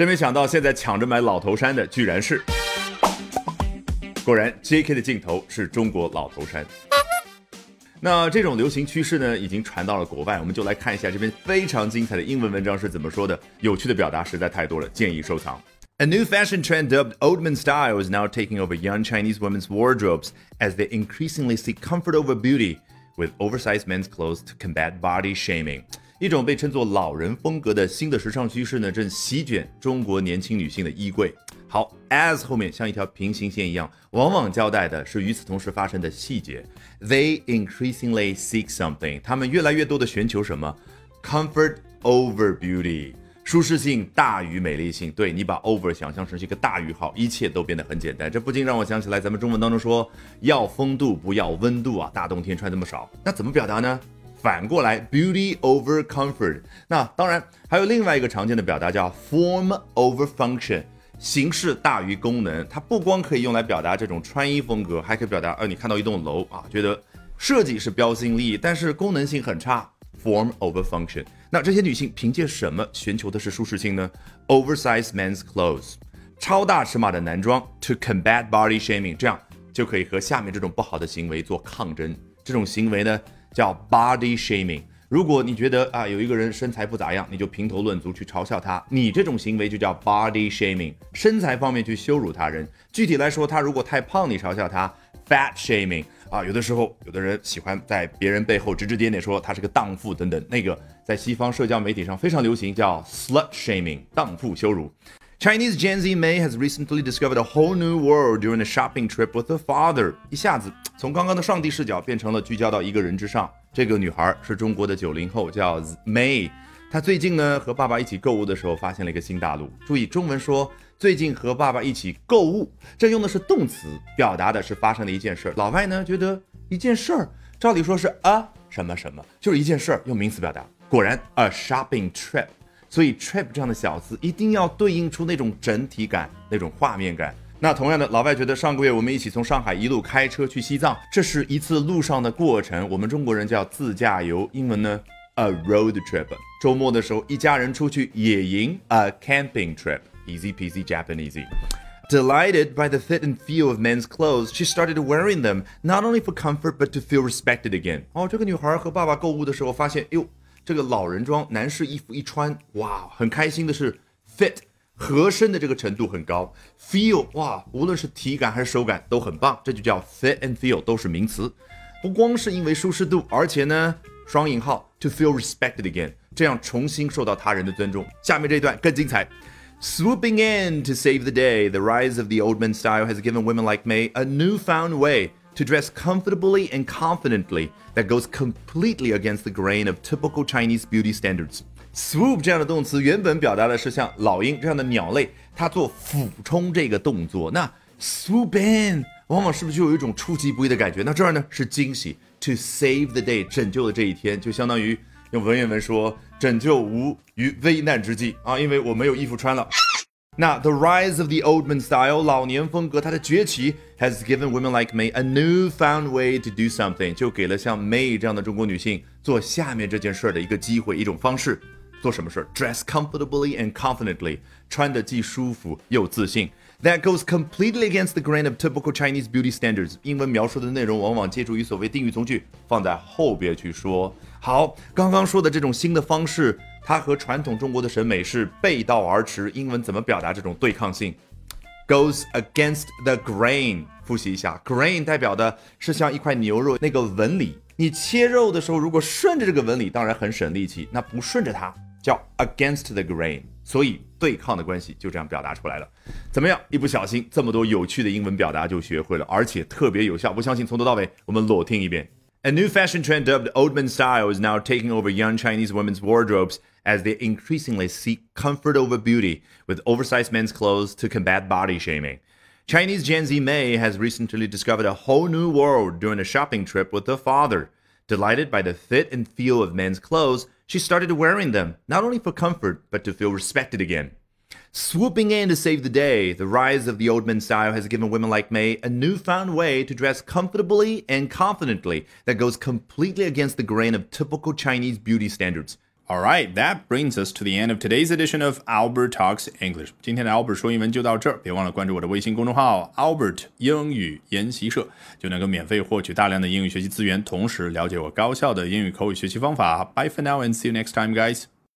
真没想到，现在抢着买老头衫的居然是……果然，J.K. 的镜头是中国老头衫。那这种流行趋势呢，已经传到了国外。我们就来看一下这篇非常精彩的英文文章是怎么说的。有趣的表达实在太多了，建议收藏。A new fashion trend dubbed Oldman style is now taking over young Chinese women's wardrobes as they increasingly seek comfort over beauty with oversized men's clothes to combat body shaming. 一种被称作老人风格的新的时尚趋势呢，正席卷中国年轻女性的衣柜。好，as 后面像一条平行线一样，往往交代的是与此同时发生的细节。They increasingly seek something，他们越来越多的寻求什么？Comfort over beauty，舒适性大于美丽性。对你把 over 想象成是一个大于号，一切都变得很简单。这不禁让我想起来咱们中文当中说要风度不要温度啊，大冬天穿这么少，那怎么表达呢？反过来，beauty over comfort。那当然还有另外一个常见的表达叫 form over function，形式大于功能。它不光可以用来表达这种穿衣风格，还可以表达呃，你看到一栋楼啊，觉得设计是标新立异，但是功能性很差，form over function。那这些女性凭借什么寻求的是舒适性呢？oversize men's clothes，超大尺码的男装，to combat body shaming，这样就可以和下面这种不好的行为做抗争。这种行为呢？叫 body shaming。如果你觉得啊有一个人身材不咋样，你就评头论足去嘲笑他，你这种行为就叫 body shaming。身材方面去羞辱他人。具体来说，他如果太胖，你嘲笑他 fat shaming。啊，有的时候有的人喜欢在别人背后指指点点，说他是个荡妇等等。那个在西方社交媒体上非常流行，叫 slut shaming，荡妇羞辱。Chinese Gen Z May has recently discovered a whole new world during a shopping trip with her father。一下子从刚刚的上帝视角变成了聚焦到一个人之上。这个女孩是中国的九零后，叫 May。她最近呢和爸爸一起购物的时候，发现了一个新大陆。注意中文说最近和爸爸一起购物，这用的是动词，表达的是发生的一件事。老外呢觉得一件事儿，照理说是 a 什么什么，就是一件事儿，用名词表达。果然 a shopping trip。所以 trip 这样的小词一定要对应出那种整体感、那种画面感。那同样的，老外觉得上个月我们一起从上海一路开车去西藏，这是一次路上的过程。我们中国人叫自驾游，英文呢 a road trip。周末的时候，一家人出去野营，a camping trip。Easy peasy Japanese. Delighted by the fit and feel of men's clothes, she started wearing them not only for comfort but to feel respected again. 哦，这个女孩和爸爸购物的时候发现，哟。这个老人装男士衣服一穿，哇，很开心的是 fit 合身的这个程度很高，feel 哇，无论是体感还是手感都很棒，这就叫 fit and feel 都是名词。不光是因为舒适度，而且呢，双引号 to feel respected again，这样重新受到他人的尊重。下面这一段更精彩。Swooping in to save the day, the rise of the old man style has given women like May a newfound way to dress comfortably and confidently that goes completely against the grain of typical Chinese beauty standards. Swoop 这样的动词原本表达的是像老鹰这样的鸟类，它做俯冲这个动作。那 swoop in 往往是不是就有一种出其不意的感觉？那这儿呢是惊喜，to save the day 拯救的这一天，就相当于用文言文说拯救无于危难之际啊，因为我没有衣服穿了。那 the rise of the old man style 老年风格它的崛起 has given women like May a newfound way to do something，就给了像 May 这样的中国女性做下面这件事儿的一个机会，一种方式。 做什么事儿？Dress comfortably and confidently，穿的既舒服又自信。That goes completely against the grain of typical Chinese beauty standards。英文描述的内容往往借助于所谓定语从句，放在后边去说。好，刚刚说的这种新的方式。它和传统中国的审美是背道而驰。英文怎么表达这种对抗性？Goes against the grain。复习一下，grain 代表的是像一块牛肉那个纹理。你切肉的时候，如果顺着这个纹理，当然很省力气；那不顺着它，叫 against the grain。所以对抗的关系就这样表达出来了。怎么样？一不小心，这么多有趣的英文表达就学会了，而且特别有效。不相信，从头到尾我们裸听一遍。A new fashion trend dubbed Old Man Style is now taking over young Chinese women's wardrobes as they increasingly seek comfort over beauty with oversized men's clothes to combat body shaming. Chinese Gen Z May has recently discovered a whole new world during a shopping trip with her father. Delighted by the fit and feel of men's clothes, she started wearing them, not only for comfort, but to feel respected again. Swooping in to save the day, the rise of the old man style has given women like May a newfound way to dress comfortably and confidently that goes completely against the grain of typical Chinese beauty standards. All right, that brings us to the end of today's edition of Albert Talks English. 今天的 Albert 说英文就到这儿，别忘了关注我的微信公众号 Albert 英语研习社，就能够免费获取大量的英语学习资源，同时了解我高效的英语口语学习方法。Bye for now and see you next time, guys.